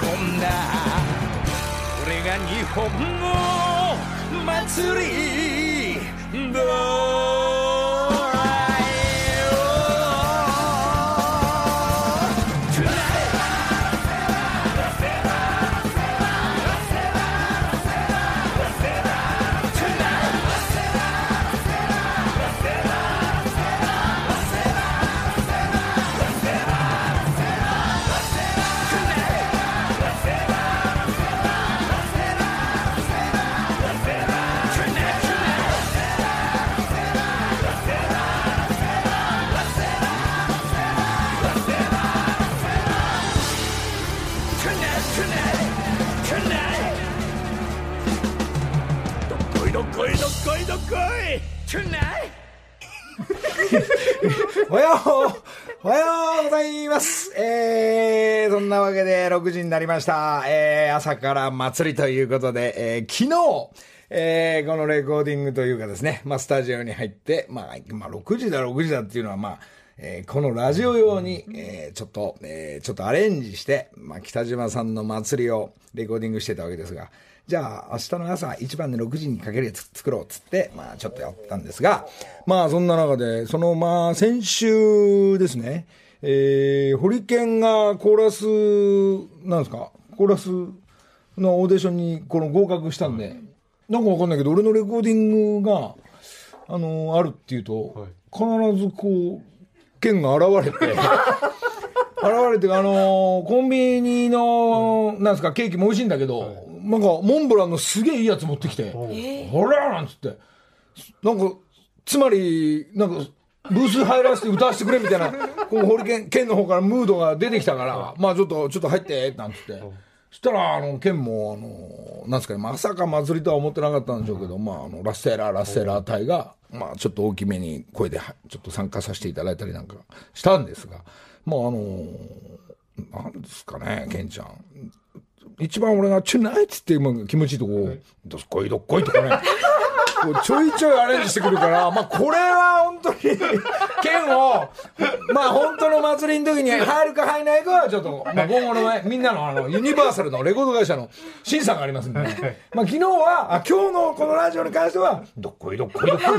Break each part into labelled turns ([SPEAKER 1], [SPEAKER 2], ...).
[SPEAKER 1] こんなこれが日本の祭りだ。
[SPEAKER 2] おはようおはようございます。えー、そんなわけで6時になりました。えー、朝から祭りということで、えー、昨日、えー、このレコーディングというかですね、まあ、スタジオに入って、まあ、まあ、6時だ、6時だっていうのは、まあ、えーこのラジオ用に、えーちょっと、えーちょっとアレンジして、まあ、北島さんの祭りをレコーディングしてたわけですが、じゃあ、明日の朝一番で6時にかけるやつ作ろうっつって、まあ、ちょっとやったんですが、まあ、そんな中で、その、まあ、先週ですね、えー、ホリケンがコーラス、なんですか、コーラスのオーディションにこの合格したんで、なんかわかんないけど、俺のレコーディングが、あのあるっていうと、必ずこう、剣が現れて、現れて、あのーコンビニの、なんですか、ケーキも美味しいんだけど、なんか、モンブランのすげえいいやつ持ってきて、ほらなんつって、なんか、つまり、なんか、ブース入らせて歌わせてくれみたいな、このホリケン、県の方からムードが出てきたから、まあちょっと、ちょっと入って、なんつって。したら、あの、県も、あの、なんですかね、まさか祭りとは思ってなかったんでしょうけど、まあ、あの、ラッセラー、ラッセラー隊が、まあ、ちょっと大きめに声で、ちょっと参加させていただいたりなんかしたんですが、まあ、あの、なんですかね、ケンちゃん。一番俺が、チュナイツっていう気持ちいいとこ、どっこいどっこいとかね、こうちょいちょいアレンジしてくるから、まあこれは本当に、剣を、まあ本当の祭りの時に入るか入らないかはちょっと、まあ今後の前、みんなのあの、ユニバーサルのレコード会社の審査がありますんでね。まあ昨日は、あ今日のこのラジオに関しては、どっこいどっこいどっこい。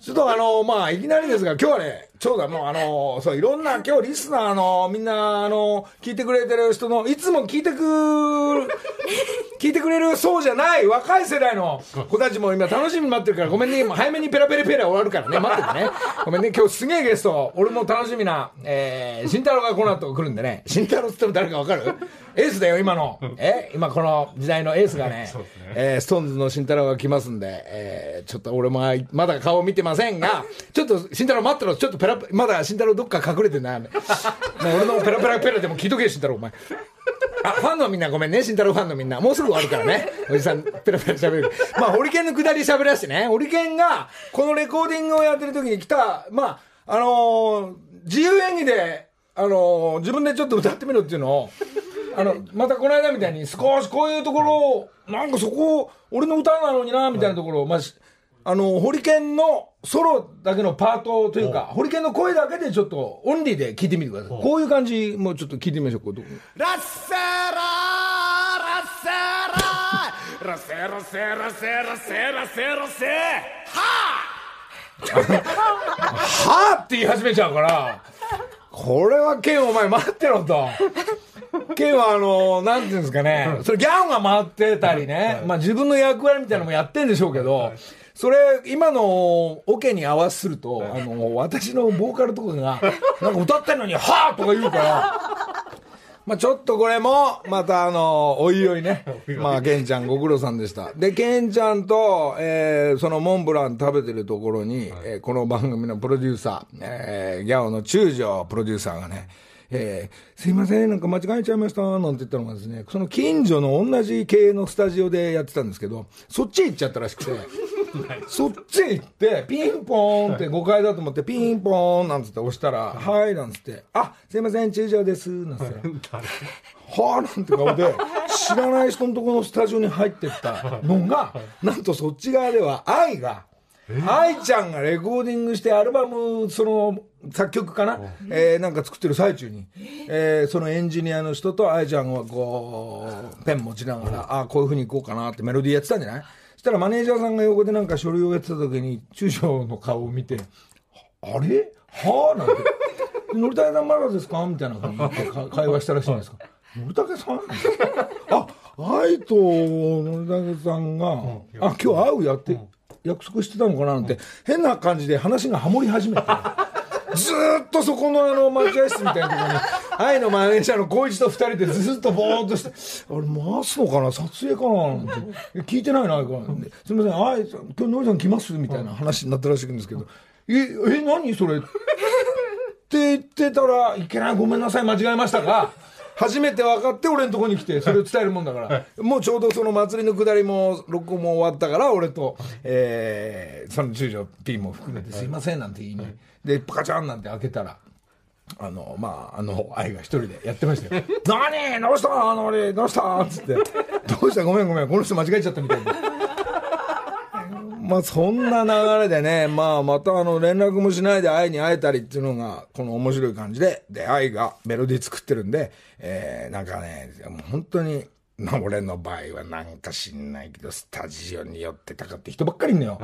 [SPEAKER 2] ちょっとあの、まあ、いきなりですが、今日はね、ちょうどもうあの、そう、いろんな、今日リスナーの、みんな、あの、聞いてくれてる人の、いつも聞いてく、聞いてくれるそうじゃない、若い世代の子たちも今楽しみに待ってるから、ごめんね、今早めにペラペラペラ終わるからね、待っててね。ごめんね、今日すげえゲスト、俺も楽しみな、えー、慎太郎がこの後来るんでね、慎太郎って言っても誰かわかる？エースだよ、今の。え今この時代のエースが ね、えー、 SixTONES の慎太郎が来ますんで、えー、ちょっと俺もまだ顔見てませんが、ちょっと慎太郎待ってろ、ちょっとペラ、まだ慎太郎どっか隠れてんな。もう俺のペラペラペラでも聞いとけよ、慎太郎、お前。あ、ファンのみんなごめんね、慎太郎ファンのみんな。もうすぐ終わるからね。おじさん、ペラペラ喋る。まあ、ホリケンの下り喋らしてね。ホリケンが、このレコーディングをやってる時に来た、まあ、あのー自由演技で、あのー自分でちょっと歌ってみろっていうのを、あの、またこの間みたいに少しこういうところを、なんかそこ、俺の歌なのにな、みたいなところを、まあ、しあの、ホリケンのソロだけのパートというか、ホリケンの声だけでちょっとオンリーで聞いてみてください。こういう感じ、もうちょっと聞いてみましょう。こう？
[SPEAKER 1] ラッセラーラッセラーラセラセラセラセラセラセ
[SPEAKER 2] はぁって言い始めちゃうから、これはケンお前待ってろと。ケンはあの、なんていうんですかね、それギャンが回ってたりね、まあ自分の役割みたいなのもやってんでしょうけど、それ、今のオケに合わせると、あの、私のボーカルとかが、なんか歌ってんのに、はぁとか言うから、まあちょっとこれも、またあの、おいおいね。まあ、ケンちゃんご苦労さんでした。で、ケンちゃんと、えー、そのモンブラン食べてるところに、えーこの番組のプロデューサー、えー、ギャオの中条プロデューサーがね、えー、すいません、なんか間違えちゃいました、なんて言ったのがですね、その近所の同じ系のスタジオでやってたんですけど、そっち行っちゃったらしくて、そっち行って、ピンポーンって5階だと思って、ピンポーンなんつって押したら、はい、なんつって、あ、すいません、中条です、なんつって。はあなんて顔で知らない人のところのスタジオに入ってったのがなんとそっち側では愛が愛ちゃんがレコーディングしてアルバムその作曲かな、えーなんか作ってる最中に、えー。そのエンジニアの人と愛ちゃんがこうペン持ちながらああこういうふうにいこうかなってメロディーやってたんじゃない？そしたらマネージャーさんが横でなんか書類をやってた時に中小の顔を見てあれ？はあなんて。のりたけさんまだですか？みたいな感じでか会話したらしいんですか。のりたけさんあ、愛とのりたけさんが、あ、今日会うやって、約束してたのかななんて、変な感じで話がハモり始めて。ずっとそこのあの待合室みたいなところに、愛のマネージャーの光一と二人でずっとぼーっとして、あれ回すのかな撮影かななんて。聞いてないな、愛か。すみません、愛さん、今日のりさん来ますみたいな話になったらしいんですけど、え、え、何それ？って言ってたらいけないごめんなさい間違えましたが初めて分かって俺のとこに来てそれを伝えるもんだからもうちょうどその祭りの下りも録音も終わったから俺と、えーその中条 P も含めて「すいません」なんて言いにでパカチャンなんて開けたら。あの、まあ、あの、愛が一人でやってましたよ。何？どうした？あの、俺、どうした？つって。どうした？ごめんごめん。この人間違えちゃったみたいで。まあそんな流れでね、まあまたあの連絡もしないで愛に会えたりっていうのが、この面白い感じで、で、愛がメロディー作ってるんで、えー、なんかね、もう本当に、まあ俺の場合はなんか知んないけど、スタジオに寄ってたかって人ばっかりいんのよ。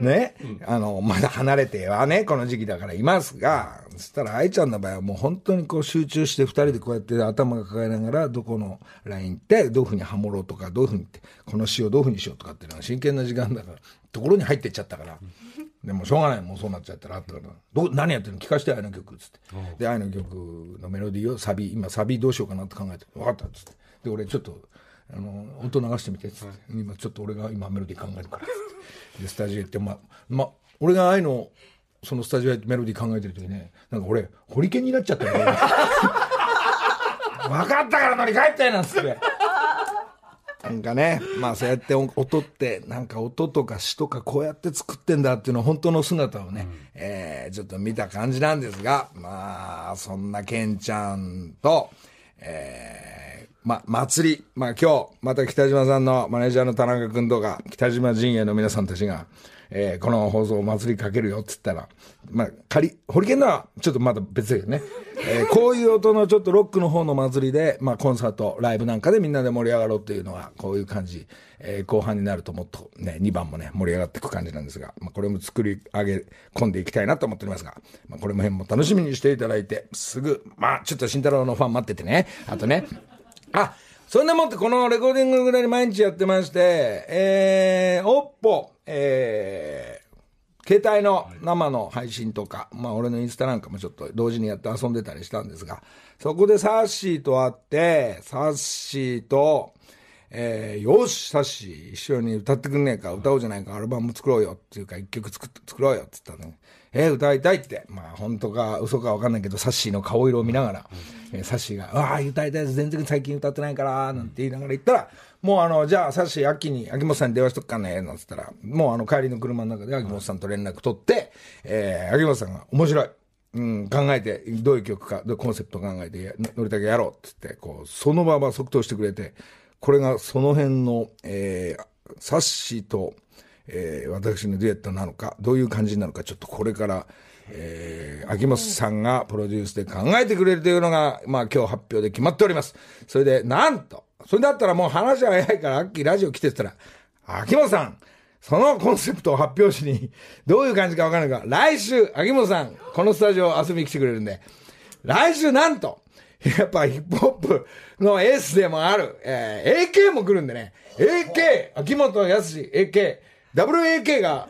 [SPEAKER 2] ね、あの、まだ離れてはね、この時期だからいますが、そしたら愛ちゃんの場合はもう本当にこう集中して二人でこうやって頭が抱えながら、どこのラインってどういうふうにハモろうとか、どういうふうにって、この詩をどういうふうにしようとかっていうのは真剣な時間だから、ところに入ってっちゃったから。でもしょうがない、もうそうなっちゃったら、あったから、どう何やってるの？聞かせて、愛の曲、つって。で、愛の曲のメロディーをサビ、今サビどうしようかなって考えて、分かった、つって。で、俺ちょっと、あの、音流してみて、つって。今ちょっと俺が今メロディー考えるから、つって。で、スタジオ行って、ま、ま、俺が愛の、そのスタジオでメロディー考えてる時ね、なんか俺、ホリケンになっちゃったよ。分かったから乗り帰ってなんつって。なんかね、まあそうやって音って、なんか音とか詩とかこうやって作ってんだっていうの本当の姿をね、えーちょっと見た感じなんですが、まあ、そんなケンちゃんと、えーま、祭り、まあ今日、また北島さんのマネージャーの田中君とか、北島陣営の皆さんたちが、えーこの放送祭りかけるよっつったら、まあ、仮、ホリケンのはちょっとまだ別だけどね、えー こういう音のちょっとロックの方の祭りで、まあコンサート、ライブなんかでみんなで盛り上がろうっていうのは、こういう感じ、えー後半になるともっとね、2番もね、盛り上がっていく感じなんですが、まあこれも作り上げ込んでいきたいなと思っておりますが、まあこれも辺も楽しみにしていただいて、すぐ、まあちょっと慎太郎のファン待っててね、あとね、あ、そんなもんってこのレコーディングぐらいに毎日やってまして、えー、おっぽ、えー、携帯の生の配信とか、まあ俺のインスタなんかもちょっと同時にやって遊んでたりしたんですが、そこでサッシーと会って、サッシーと、えー、よし、サッシー一緒に歌ってくんねえか、歌おうじゃないか、アルバム作ろうよっていうか、一曲作っ作ろうよって言ったらね、えー、歌いたいって、まあ本当か嘘かわかんないけど、サッシーの顔色を見ながら、えーサッシーが、ああ、歌いたいです、全然最近歌ってないから、なんて言いながら言ったら、もうあの、じゃあ、サッシー、秋に、秋元さんに電話しとくかね、なんつったら、もうあの、帰りの車の中で秋元さんと連絡取って、えー、秋元さんが、面白い。うん、考えて、どういう曲か、どううコンセプト考えて、乗りたけやろうっつって、こう、その場は即答してくれて、これがその辺の、えー、サッシーと、えー私のデュエットなのか、どういう感じなのか、ちょっとこれから、えー秋元さんがプロデュースで考えてくれるというのが、まあ今日発表で決まっております。それで、なんと、それだったらもう話は早いから、秋ラジオ来てたら、秋元さん、そのコンセプトを発表しに、どういう感じかわからないか、来週、秋元さん、このスタジオ遊びに来てくれるんで、来週なんと、やっぱヒップホップのエースでもある、えー AK も来るんでね、AK、秋元康、AK、WAK が、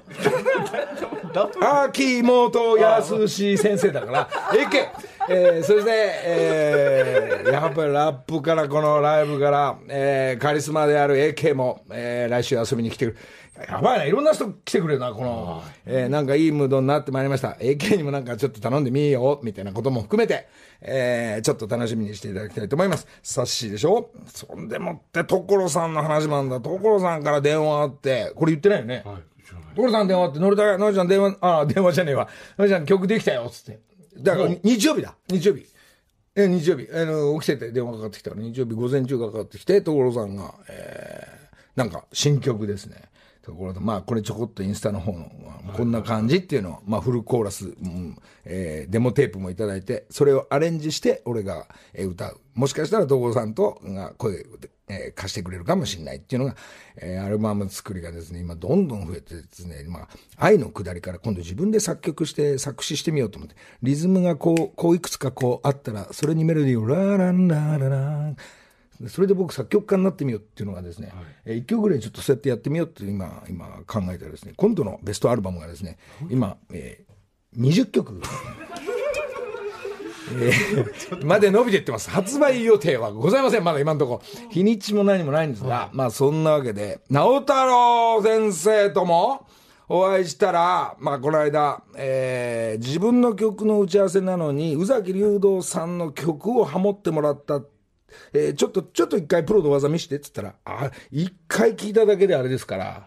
[SPEAKER 2] 秋元康先生だから、AK、えー、そして、えー、やっぱりラップからこのライブから、えー、カリスマである AK も、えー、来週遊びに来てくる。やばいな、いろんな人来てくれるな、この、えー、なんかいいムードになってまいりました。AK にもなんかちょっと頼んでみよう、みたいなことも含めて、えー、ちょっと楽しみにしていただきたいと思います。サッシーでしょ？そんでもって、所さんの話もあんだ。所さんから電話あって、これ言ってないよね？所さん電話あって、のりたのりちゃん電話、あ、電話じゃねえわ。のりちゃん曲できたよ、つって。だから、日曜日だ。日曜日。え、日曜日。あの、起きてて電話かかってきたから、日曜日午前中かかってきて、所さんが、えー、なんか、新曲ですね。ところで、まあ、これちょこっとインスタの方の、こんな感じっていうのを、まあ、フルコーラス、うんえーデモテープもいただいて、それをアレンジして、俺が、えー歌う。もしかしたら、所さんと、が声を、えー貸してくれるかもしれないっていうのが、えーアルバム作りがですね、今どんどん増えてですね、まあ、愛のくだりから今度自分で作曲して作詞してみようと思って、リズムがこう、こういくつかこうあったら、それにメロディーをラランララランそれで僕作曲家になってみようっていうのがですね、えー一曲ぐらいちょっとそうやってやってみようって今、今考えたらですね、今度のベストアルバムがですね、今、えー20曲。えーまで伸びていってます。発売予定はございません。まだ今のところ。日にちも何もないんですが、まあそんなわけで、直太朗先生ともお会いしたら、まあこの間、えー自分の曲の打ち合わせなのに、宇崎竜道さんの曲をハモってもらったえーちょっと、ちょっと一回プロの技見してって言ったら、あ、一回聞いただけであれですから、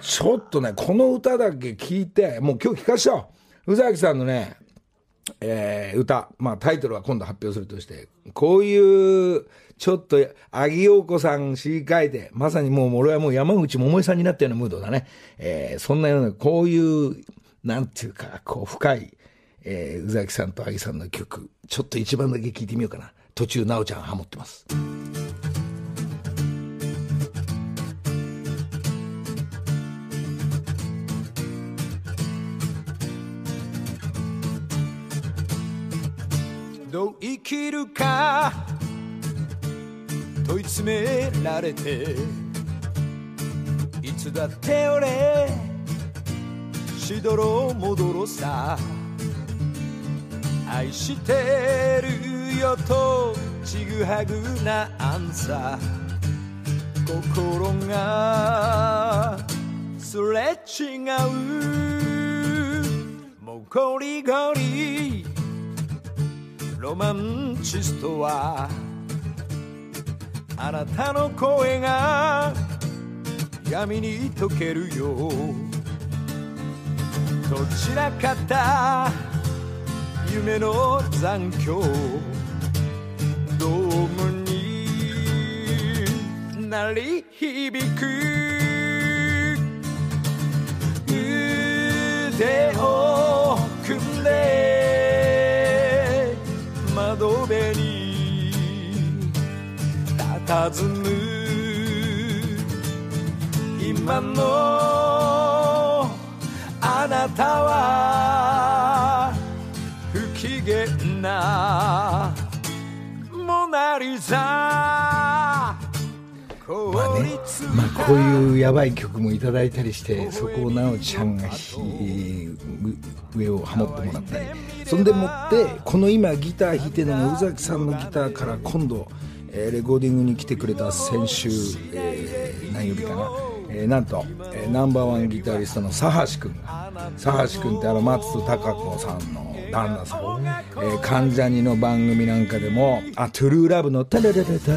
[SPEAKER 2] ちょっとね、この歌だけ聞いて、もう今日聞かしちゃう。宇崎さんのね、えー歌、まあタイトルは今度発表するとして、こういう、ちょっと、アギヨーコさん詩書いて、まさにもう俺はもう山口百恵さんになったようなムードだね。えーそんなような、こういう、なんていうか、こう深い、えー宇崎さんとアギさんの曲、ちょっと一番だけ聞いてみようかな。途中、なおちゃんハモってます。
[SPEAKER 1] どう生きるか問い詰められていつだって俺しどろもどろさ愛してるよとちぐはぐなアンサー。心がすれ違う。もうゴリゴリロマンチストはあなたの声が闇に溶けるよどちらかった夢の残響。に鳴り響く。腕を組んで窓辺に佇む。今のあなたは不機嫌なモナリザ
[SPEAKER 2] まあね、まあこういうやばい曲もいただいたりしてそこを奈緒ちゃんが上をハモってもらったり。そんでもってこの今ギター弾いてるのが宇崎さんのギターから今度、えーレコーディングに来てくれた先週、えー何曜日かな、えーなんと、えーナンバーワンギタリストの佐橋君が。佐橋君ってあの松戸孝子さんの旦那さん、えー関ジャニの番組なんかでも「あトゥルーラブのタラララタ」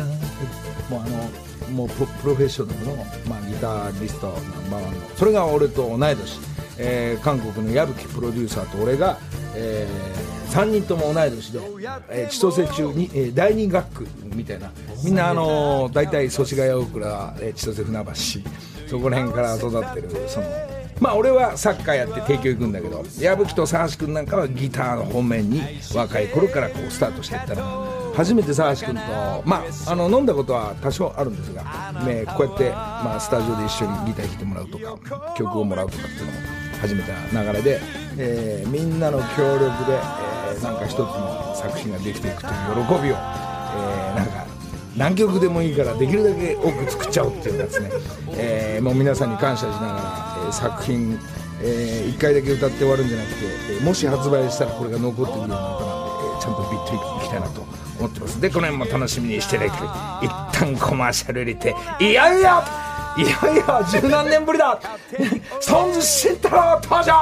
[SPEAKER 2] もうあのもうプロフェッショナルの、まあ、ギタリストナンバーワンのそれが俺と同い年、えー韓国の矢吹プロデューサーと俺が、え3人とも同い年で、えー千歳中に、えー第二学区みたいなみんなあのー大体祖師ヶ谷大倉、えー千歳船橋そこら辺から育ってるそのまあ俺はサッカーやって帝京行くんだけど矢吹と佐橋君なんかはギターの方面に若い頃からこうスタートしていったら初めて佐橋君とまああの飲んだことは多少あるんですが、ね、こうやって、まあ、スタジオで一緒にギター弾いてもらうとか曲をもらうとかっていうのも初めてな流れで、えーみんなの協力で、えーなんか一つの作品ができていくという喜びを、えーなんか何曲でもいいからできるだけ多く作っちゃおうっていうやつね、えーもう皆さんに感謝しながら、ー作品、え1回だけ歌って終わるんじゃなくて、えーもし発売したらこれが残っているような歌なんで、えーちゃんとビットいきたいなと思ってます。でこの辺も楽しみにしていただきたい一旦コマーシャル入れていやいやいやいや十何年ぶりだ。ストーンズ慎太郎登場！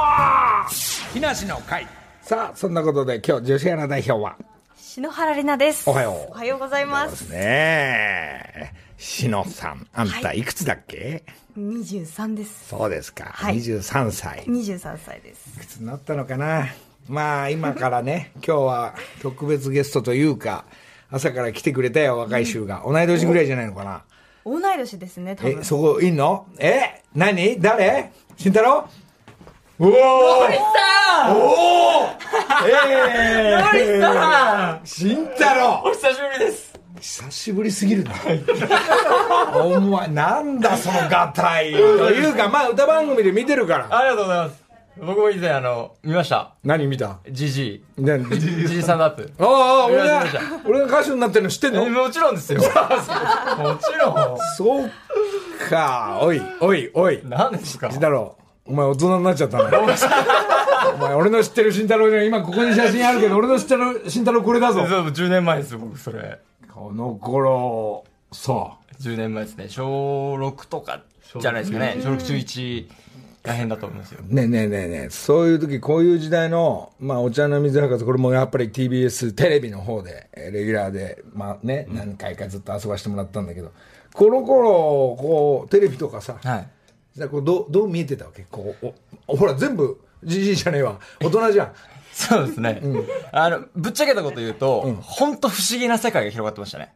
[SPEAKER 2] 木梨の会。さあそんなことで今日女子アナ代表は？
[SPEAKER 3] 篠原里奈です。
[SPEAKER 2] おはよう。
[SPEAKER 3] おはようございます。
[SPEAKER 2] ね。えしのさん。あんたい。くつだっけ、
[SPEAKER 3] 23です。
[SPEAKER 2] そうですか、
[SPEAKER 3] はい。
[SPEAKER 2] 23歳。
[SPEAKER 3] 23歳です。
[SPEAKER 2] いくつになったのかな？まあ今からね 今日は特別ゲストというか朝から来てくれたよ若い衆が、同い年ぐらいじゃないのかな？
[SPEAKER 3] 同い年ですね、多分。
[SPEAKER 2] えそこいんの？え何？誰？慎太郎？おおおおええー、慎太郎！
[SPEAKER 4] お久しぶりです。
[SPEAKER 2] 久しぶりすぎるな。お前、なんだそのガタイ。というか、まあ歌番組で見てるから。
[SPEAKER 4] ありがとうございます。僕も以前あの、見ました。
[SPEAKER 2] 何見た？
[SPEAKER 4] ジジ
[SPEAKER 2] 何
[SPEAKER 4] イ。ジジイさんだアップ。
[SPEAKER 2] ああ、俺が俺が歌手になってるの知ってんの？
[SPEAKER 4] えもちろんですよ。もちろ
[SPEAKER 2] そうか。おい、おい、おい
[SPEAKER 4] ん。。何ですか？
[SPEAKER 2] 慎太郎、お前大人になっちゃったね。お前、俺の知ってる慎太郎じゃ今ここに写真あるけど、俺の知ってる慎太郎これだぞ。
[SPEAKER 4] そう、10年前です、僕、それ。
[SPEAKER 2] この頃、さ
[SPEAKER 4] 10年前ですね。小6とかじゃないですかね。小6中1らへんだと思いますよ。
[SPEAKER 2] ねえねえねえねえ、そういう時、こういう時代の、まあ、お茶の水博士、これもやっぱり TBS テレビの方で、えーレギュラーで、まあね、何回かずっと遊ばしてもらったんだけど、この頃、こう、テレビとかさ、
[SPEAKER 4] はい。
[SPEAKER 2] じゃあこうどう、どう見えてたわけ？こう、おほら、全部、じじいじゃねえわ。大人じゃん。
[SPEAKER 4] そうですね。あの、ぶっちゃけたこと言うと、本当不思議な世界が広がってましたね。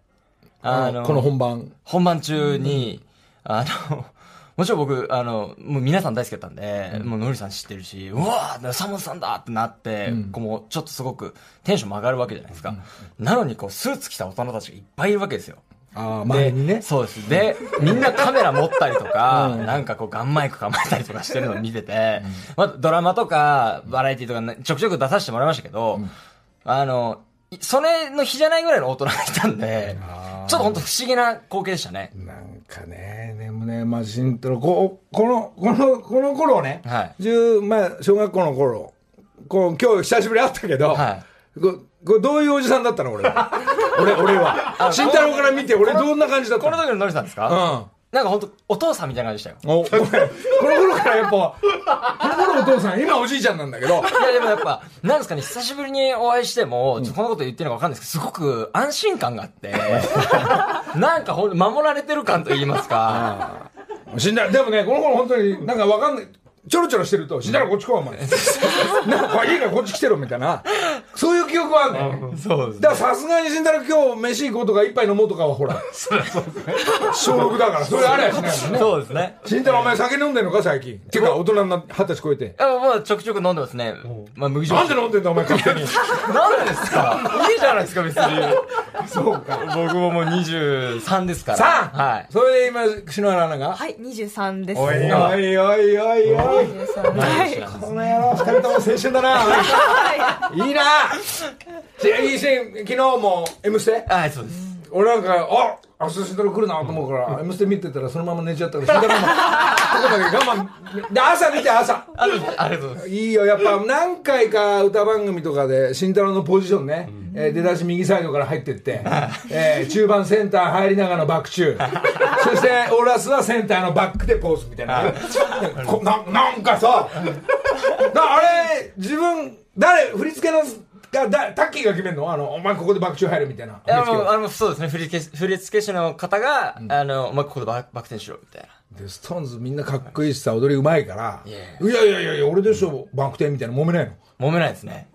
[SPEAKER 4] あの、
[SPEAKER 2] この本番。
[SPEAKER 4] 本番中に、あの、もちろん僕、あの、もう皆さん大好きだったんで、もうのりさん知ってるし、うわーサモンさんだってなって、こうもうちょっとすごくテンションも上がるわけじゃないですか。なのにこう、スーツ着た大人たちがいっぱいいるわけですよ。
[SPEAKER 2] ああ、前にね。
[SPEAKER 4] そうです。で、みんなカメラ持ったりとか、なんかこうガンマイク構えたりとかしてるのを見てて、まあドラマとかバラエティとかねちょくちょく出させてもらいましたけど、あの、いそれの日じゃないぐらいの大人がいたんで、ちょっと本当不思議な光景でしたね。
[SPEAKER 2] なんかね、でもね、まあ、慎太郎、ここの、この、この頃ね、
[SPEAKER 4] はい
[SPEAKER 2] 十、まあ、小学校の頃、こう、今日久しぶり会ったけど、
[SPEAKER 4] は
[SPEAKER 2] ここれどういうおじさんだったの？俺は。俺、俺は。慎太郎から見て、俺どんな感じだったの？
[SPEAKER 4] この時ののりさんですか？
[SPEAKER 2] うん。
[SPEAKER 4] なんか本当お父さんみたいな感じでしたよ。
[SPEAKER 2] お、この頃からやっぱ、この頃お父さん、今おじいちゃんなんだけど、
[SPEAKER 4] いやでもやっぱ、なんですかね、久しぶりにお会いしても、ちょっとこのこと言ってるのかわかんないですけど、すごく安心感があって、なんかほん守られてる感と言いますか、
[SPEAKER 2] 死んだ、でもね、この頃本当になんかわかんない。ちょろちょろしてると、死んだらこっち来い、お前。なんか、いいからこっち来てろ、みたいな。そういう記憶はあんのよ。
[SPEAKER 4] そうです
[SPEAKER 2] だからさすがに死んだら今日飯行こうとか一杯飲もうとかはほら。小6だから、それあれやしないね。
[SPEAKER 4] そうですね。
[SPEAKER 2] 死んだらお前酒飲んでんのか最近？てか大人になって二十歳超えて。
[SPEAKER 4] いや、まあ、ちょくちょく飲んでますね。まあ、麦焼
[SPEAKER 2] なんで飲んでんだお前勝手に。
[SPEAKER 4] なんでですか？いいじゃないですか、別に。
[SPEAKER 2] そうか。
[SPEAKER 4] 僕ももう23ですから。
[SPEAKER 2] さあ
[SPEAKER 4] はい。
[SPEAKER 2] それで今、篠原アナが？
[SPEAKER 3] はい、23です。
[SPEAKER 2] おいおいおいおいおい。
[SPEAKER 3] 23はい。
[SPEAKER 2] この野郎、二人とも青春だな。いいな。じゃあいいし、昨日も M ステ？
[SPEAKER 4] はい、そうです。
[SPEAKER 2] 俺なんか、あ明日慎太郎来るなと思うから、M ステ見てたらそのまま寝ちゃったから、慎太郎も、こ我慢。で、朝見て、朝。
[SPEAKER 4] ありがとうございます。
[SPEAKER 2] いいよ、やっぱ何回か歌番組とかで、慎太郎のポジションね、えー出だし右サイドから入ってって、えー中盤センター入りながらのバック中、そしてオーラスはセンターのバックでポーズみたいな。こななんかさ、なあれ、自分、誰、振り付けの、がだタッキーが決めるの？あの、お前ここでバック中入るみたいな。
[SPEAKER 4] いや、
[SPEAKER 2] 振り付けを
[SPEAKER 4] もう、あの、そうですね。振り付け、振り付け師の方が、あの、まあ、ここでババク転しろ、みたいな。
[SPEAKER 2] で、ストーンズみんなかっこいいしさ、踊りうまいから、
[SPEAKER 4] い
[SPEAKER 2] い
[SPEAKER 4] や
[SPEAKER 2] やいやいやいや、俺でしょ、バック転みたいな揉めないの？
[SPEAKER 4] 揉めないですね。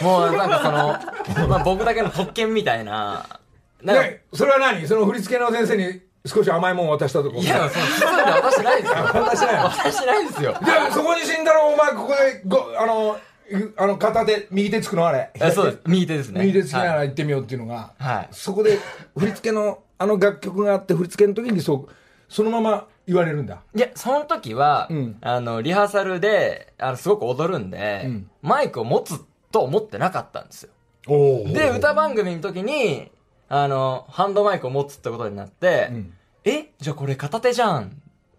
[SPEAKER 4] もう、なんかその、まあ、僕だけの特権みたいな。
[SPEAKER 2] ね、それは何？その振り付けの先生に少し甘いもん渡したとか。
[SPEAKER 4] いや、その、包んで渡してないですよ。
[SPEAKER 2] 渡してないの？
[SPEAKER 4] 渡してないですよ。
[SPEAKER 2] じゃあそこに死んだらお前ここでごあのいあの片手右手つくのあれ。
[SPEAKER 4] えそうです。右手ですね。
[SPEAKER 2] 右手つきなが
[SPEAKER 4] はい。
[SPEAKER 2] ら行ってみようっていうのが、
[SPEAKER 4] はい。
[SPEAKER 2] そこで振り付けのあの楽曲があって振り付けの時にそうそのまま言われるんだ。
[SPEAKER 4] いや、その時は、
[SPEAKER 2] うん。
[SPEAKER 4] あの、リハーサルで、あの、すごく踊るんで、
[SPEAKER 2] ん。
[SPEAKER 4] マイクを持つと思ってなかったんですよ。
[SPEAKER 2] お
[SPEAKER 4] で、歌番組の時に、あの、ハンドマイクを持つってことになって、
[SPEAKER 2] ん。
[SPEAKER 4] えじゃあこれ片手じゃん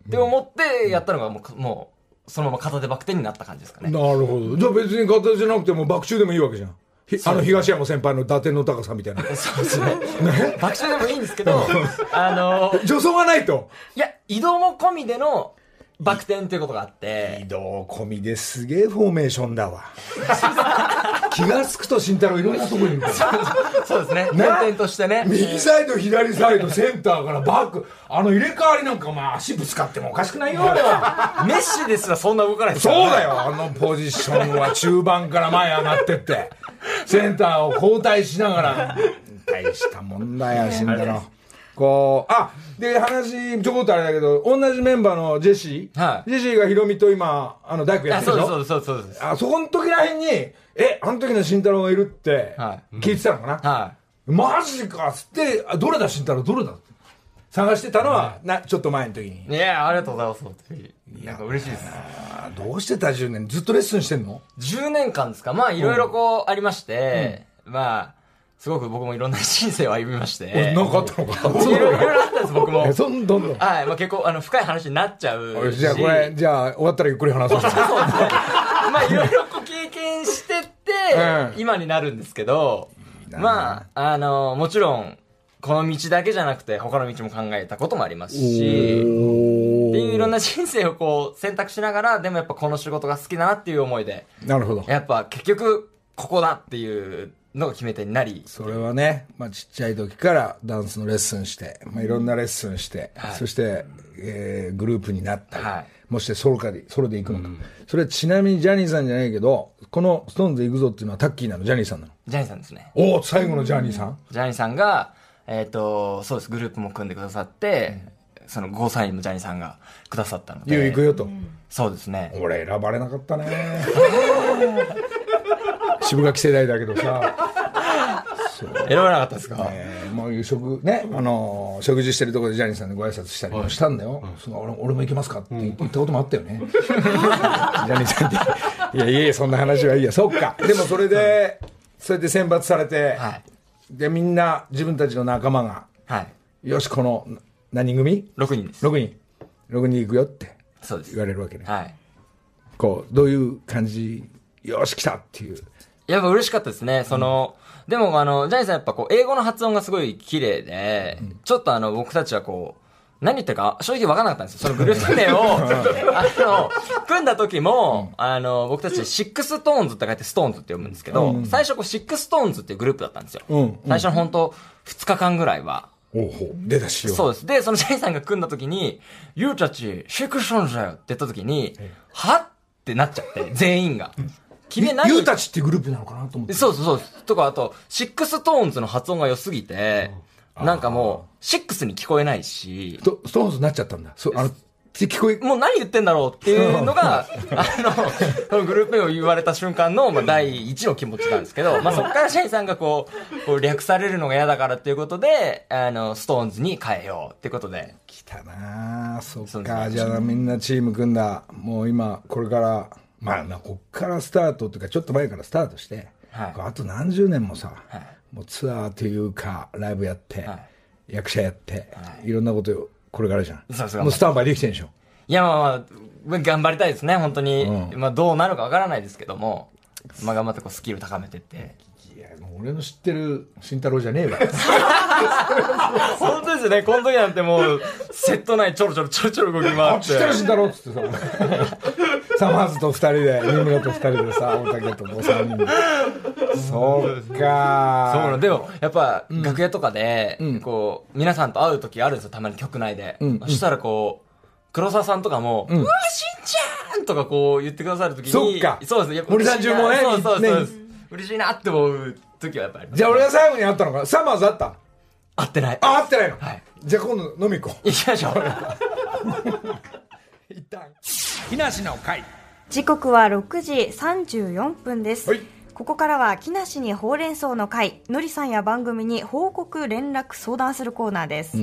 [SPEAKER 4] って思ってやったのがもう、もう、そのまま片手バク転になった感じですかね。
[SPEAKER 2] なるほどじゃあ別に片手じゃなくても爆中でもいいわけじゃんひあの東山先輩の伊達の高さみたいな。
[SPEAKER 4] そうですね。爆笑でもいいんですけど、あの、
[SPEAKER 2] 助走がないと。
[SPEAKER 4] いや、移動も込みでのバク転っていうことがあっ
[SPEAKER 2] 移
[SPEAKER 4] て、
[SPEAKER 2] 動込みですげえフォーメーションだわ。気がつくと慎太郎いろんなとこにいるから。
[SPEAKER 4] そうですね。点々としてね。
[SPEAKER 2] 右サイド、左サイド、センターからバック。あの入れ替わりなんかお前足ぶつかってもおかしくないよ、俺は。
[SPEAKER 4] メッシですらそんな動かないですからね
[SPEAKER 2] そうだよ、あのポジションは中盤から前上がってって。センターを交代しながら。大したもんだよ、慎太郎。こう、あ、で、話、ちょこっとあれだけど、同じメンバーのジェシー。
[SPEAKER 4] はい
[SPEAKER 2] ジェシーがヒロミと今、あの、大工や
[SPEAKER 4] あ
[SPEAKER 2] ってるでしょ？
[SPEAKER 4] そうそうそうそう。
[SPEAKER 2] あそこの時らへんに、え、あの時の慎太郎がいるって、
[SPEAKER 4] は
[SPEAKER 2] 聞いてたのかな、
[SPEAKER 4] は
[SPEAKER 2] マジかっつって、あどれだ慎太郎、どれだ？探してたのは、な、ちょっと前の時に。
[SPEAKER 4] い。いや、ありがとうございます。本当になんか嬉しいです。
[SPEAKER 2] あどうしてた10年？ずっとレッスンしてんの
[SPEAKER 4] ？10年間ですか？まあ、いろいろこう、ありまして、まあ、すごく僕もいろんな人生を歩みまして。
[SPEAKER 2] なかったのか。
[SPEAKER 4] いろいろあったんです、僕も。
[SPEAKER 2] えそんどんどん。
[SPEAKER 4] はい、まあ結構、あの、深い話になっちゃうし。
[SPEAKER 2] じゃあこれ、じゃあ終わったらゆっくり話そう。
[SPEAKER 4] まあいろいろこう経験してって、
[SPEAKER 2] うん
[SPEAKER 4] 今になるんですけど、まあ、あの、もちろん、この道だけじゃなくて、他の道も考えたこともありますし、っていういろんな人生をこう選択しながら、でもやっぱこの仕事が好きだなっていう思いで、
[SPEAKER 2] なるほど。
[SPEAKER 4] やっぱ結局、ここだっていうのが決め手になり、
[SPEAKER 2] それはね、まあ、ちっちゃい時からダンスのレッスンして、まあ、いろんなレッスンして、
[SPEAKER 4] はい
[SPEAKER 2] そして、えーグループになったり、
[SPEAKER 4] はい
[SPEAKER 2] もしてソロかで、ソロで行くのか、それはちなみにジャニーさんじゃないけど、このストーンズ行くぞっていうのはタッキーなの、ジャニーさんなの？
[SPEAKER 4] ジャニーさんですね。
[SPEAKER 2] おお、最後のジャニーさん、
[SPEAKER 4] ジャニーさんが、えっ、と、そうです、グループも組んでくださって、そのゴーサインもジャニーさんがくださったので。
[SPEAKER 2] 行くよと。
[SPEAKER 4] そうですね。
[SPEAKER 2] 俺選ばれなかったね 渋垣世代だけどさ、
[SPEAKER 4] 選ばれなかったですか、
[SPEAKER 2] えーもう夕食ね、あのー食事してるところでジャニーさんにご挨拶したりもしたんだよ、その俺俺も行きますかって言ったこともあったよね、ジャニーさんに。いやいやそんな話はいいや。そっか。でもそれでそうやって選抜されて、
[SPEAKER 4] はい。
[SPEAKER 2] でみんな自分たちの仲間が
[SPEAKER 4] はい。
[SPEAKER 2] よしこの何人組
[SPEAKER 4] ？6人です。
[SPEAKER 2] 6人。6人行くよって
[SPEAKER 4] そうです。
[SPEAKER 2] 言。われるわけね、
[SPEAKER 4] はい。
[SPEAKER 2] こうどういう感じ？よし来たっていう
[SPEAKER 4] やっぱ嬉しかったですね。その、でもあの、ジャニーさんやっぱこう、英語の発音がすごい綺麗で、ちょっとあの、僕たちはこう、何言ってるか正直分からなかったんですよ。そのグループ名を、あの、組んだ時も、あの、僕たちシックストーンズって書いてストーンズって読むんですけど、最初こう、シックストーンズっていうグループだったんですよ。
[SPEAKER 2] うん。うん。
[SPEAKER 4] 最初の本当2日間ぐらいは。
[SPEAKER 2] おうほう。出たしよう
[SPEAKER 4] そうです。で、そのジャニーさんが組んだ時に、 You たち、シックストーンズだよって言った時に、はっ？てなっちゃって、全員が。君何？
[SPEAKER 2] You たちってグループなのかなと思って。
[SPEAKER 4] そうそうそう。とか、あと、シックストーンズの発音が良すぎて、なんかもう、シックスに聞こえないし、
[SPEAKER 2] ストストーンズになっちゃったんだ。そうあのって聞こえ
[SPEAKER 4] もう何言ってんだろうっていうのが、あの、そのグループ名を言われた瞬間の、まあ、第一の気持ちなんですけど、まあ、そこからジャニーさんがこう、こう略されるのが嫌だからっていうことで、あの、ストーンズに変えようってことで、
[SPEAKER 2] 来たなあ。そっか。じゃあみんなチーム組んだ。もう今これからまあなこっからスタートっていうかちょっと前からスタートして、
[SPEAKER 4] はい。
[SPEAKER 2] あと何十年もさ、
[SPEAKER 4] はい。
[SPEAKER 2] もうツアーというかライブやって、
[SPEAKER 4] は
[SPEAKER 2] 役者やって、い、ろんなことをこれからじゃん。
[SPEAKER 4] そうそう。
[SPEAKER 2] もうスタンバイできてんでしょ？
[SPEAKER 4] いや、まあまあ、頑張りたいですね、本当に。
[SPEAKER 2] うん。
[SPEAKER 4] まあ、どうなるかわからないですけども、まあ、頑張ってこう、スキル高めてって。
[SPEAKER 2] いやもう俺の知ってる慎太郎じゃねえわ。
[SPEAKER 4] 本当ですよね、この時なんてもう、セット内ちょろちょろちょろちょろ動き回
[SPEAKER 2] あ知
[SPEAKER 4] って。
[SPEAKER 2] ってる慎太郎っつってさサマーズと二人で三村と二人でさ大竹ともう三人で。そうか
[SPEAKER 4] そうでも、やっぱ、楽屋とかで、
[SPEAKER 2] ん。
[SPEAKER 4] こう、皆さんと会う時あるんですよ、たまに曲内で。
[SPEAKER 2] うん。
[SPEAKER 4] そしたらこう、黒沢さんとかも、うわ、しんちゃんとかこう言ってくださる時に、
[SPEAKER 2] そっか。
[SPEAKER 4] そうです。やっぱ
[SPEAKER 2] 森さん中もね
[SPEAKER 4] そうそうそう。
[SPEAKER 2] ね。
[SPEAKER 4] です。嬉しいなって思う時はやっぱあり。
[SPEAKER 2] じゃあ俺が最後に会ったのかサマーズ会った？
[SPEAKER 4] 会ってない。
[SPEAKER 2] あ会ってないの、
[SPEAKER 4] はい。
[SPEAKER 2] じゃあ今度飲み行こう。
[SPEAKER 4] 行きましょう。
[SPEAKER 2] 一旦。木梨の会。
[SPEAKER 3] 時刻は6時34分です、
[SPEAKER 2] はい
[SPEAKER 3] ここからは木梨にほうれん草の会のりさんや番組に報告連絡相談するコーナーです、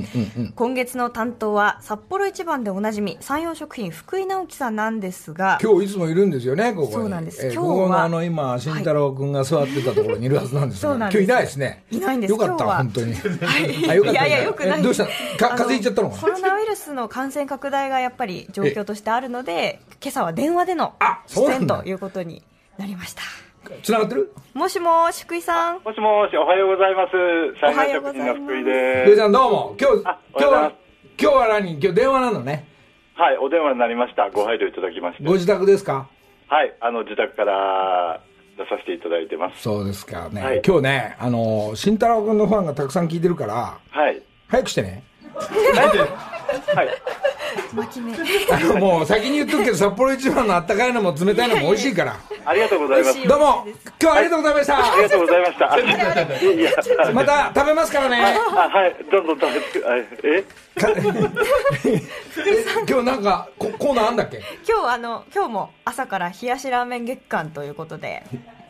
[SPEAKER 3] 今月の担当は札幌一番でおなじみ山陽食品福井直樹さんなんですが
[SPEAKER 2] 今日いつもいるんですよねここに。
[SPEAKER 3] そうなんです。
[SPEAKER 2] えー
[SPEAKER 3] 今日は
[SPEAKER 2] のあの今慎太郎君が座ってたところにいるはずなんですが
[SPEAKER 3] そうなんです。
[SPEAKER 2] 今日いないですね。
[SPEAKER 3] いないんです。
[SPEAKER 2] よかった本当に。
[SPEAKER 3] はい。
[SPEAKER 2] あよかった。
[SPEAKER 3] いやいやよくない。
[SPEAKER 2] えどうした？か風邪ひいちゃったのか
[SPEAKER 3] コロナウイルスの感染拡大がやっぱり状況としてあるので今朝は電話での出演ということになりました
[SPEAKER 2] つながってる？
[SPEAKER 3] もしもし、福井さん。
[SPEAKER 5] もしもし、おはようございます。
[SPEAKER 3] おはようございます
[SPEAKER 5] の福井で
[SPEAKER 2] 福井さんどうも。今日、
[SPEAKER 5] あ
[SPEAKER 2] 今日は今日は何？今日電話なのね。
[SPEAKER 5] す。はい、お電話になりました。ご配慮いただきまして。
[SPEAKER 2] ご自宅ですか？
[SPEAKER 5] はい、あの、自宅から出させていただいてます。
[SPEAKER 2] そうですかね。
[SPEAKER 5] はい
[SPEAKER 2] 今日ね、あの、慎太郎君のファンがたくさん聞いてるから、
[SPEAKER 5] はい。
[SPEAKER 2] 早くしてね。
[SPEAKER 5] はい。
[SPEAKER 3] 巻き目。
[SPEAKER 2] あの、もう先に言っとくけど、札幌一番のあったかいのも冷たいのも美味しいから。
[SPEAKER 5] ありがとうございます。
[SPEAKER 2] どうも、今日はありがとうございました。
[SPEAKER 5] ありがとうございました。
[SPEAKER 2] また食べますからね。
[SPEAKER 5] あ、はい、どんどん食べてえ？
[SPEAKER 2] 今日なんかココーナーあんだっけ？
[SPEAKER 3] 今日、あの、今日も朝から冷やしラーメン月間ということで。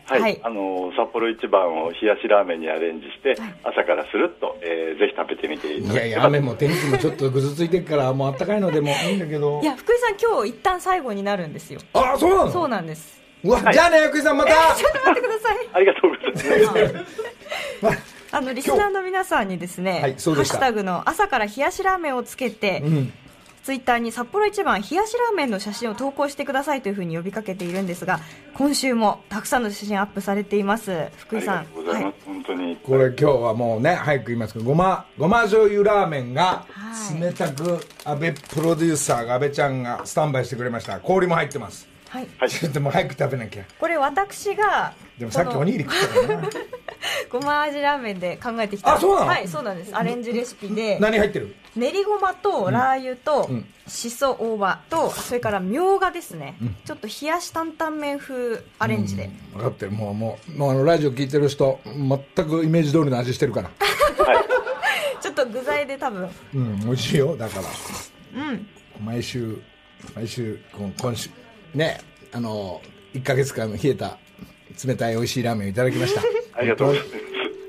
[SPEAKER 5] はい、
[SPEAKER 3] はい
[SPEAKER 5] あの札幌一番を冷やしラーメンにアレンジして、朝からスルッと、えーぜひ食べてみていただき
[SPEAKER 2] いやいや、雨も天気もちょっとぐずついてるから、もうあったかいのでもいいんだけど
[SPEAKER 3] い。や、福井さん、今日一旦最後になるんですよ。
[SPEAKER 2] あ、そうなの？
[SPEAKER 3] そうなんです。
[SPEAKER 2] うわ、じゃあね、福井さんまた。
[SPEAKER 3] ちょっと待ってください。
[SPEAKER 5] ありがとうございます。
[SPEAKER 3] あのリスナーの皆さんにですね、
[SPEAKER 2] はい
[SPEAKER 3] ハッシュタグの朝から冷やしラーメンをつけて、
[SPEAKER 2] うん。
[SPEAKER 3] ツイッターに札幌一番冷やしラーメンの写真を投稿してくださいというふうに呼びかけているんですが、今週もたくさんの写真アップされています。福井さん。
[SPEAKER 5] がとうございま
[SPEAKER 3] は
[SPEAKER 5] す。本当に。
[SPEAKER 2] これ今日はもうね、早く言いますけど、ごま、ごま醤油ラーメンが
[SPEAKER 3] はい
[SPEAKER 2] 冷たく、安倍プロデューサーが安倍ちゃんがスタンバイしてくれました。氷も入ってます。
[SPEAKER 3] はい。
[SPEAKER 5] はい
[SPEAKER 2] ちょっともう早く食べなきゃ。
[SPEAKER 3] これ私が、
[SPEAKER 2] でもさっきおにぎり食ったからな。
[SPEAKER 3] ごま味ラーメンで考えてきた。
[SPEAKER 2] あそうなの？
[SPEAKER 3] はい、そうなんです。アレンジレシピで、
[SPEAKER 2] 何入ってる？
[SPEAKER 3] 練りごまとラー油と
[SPEAKER 2] うん
[SPEAKER 3] しそ大葉とそれからみょうがですね、ちょっと冷やし担々麺風アレンジで、
[SPEAKER 2] 分かってる。もう、もう、もうあの、ラジオ聞いてる人、全くイメージ通りの味してるから。
[SPEAKER 3] ちょっと具材で多分
[SPEAKER 2] うん、美味しいよ。だから。
[SPEAKER 3] うん
[SPEAKER 2] 毎週、毎週、今今週、ね、あの、1ヶ月間冷えた冷たい美味しいラーメンをいただきました。
[SPEAKER 5] ありがとうございます。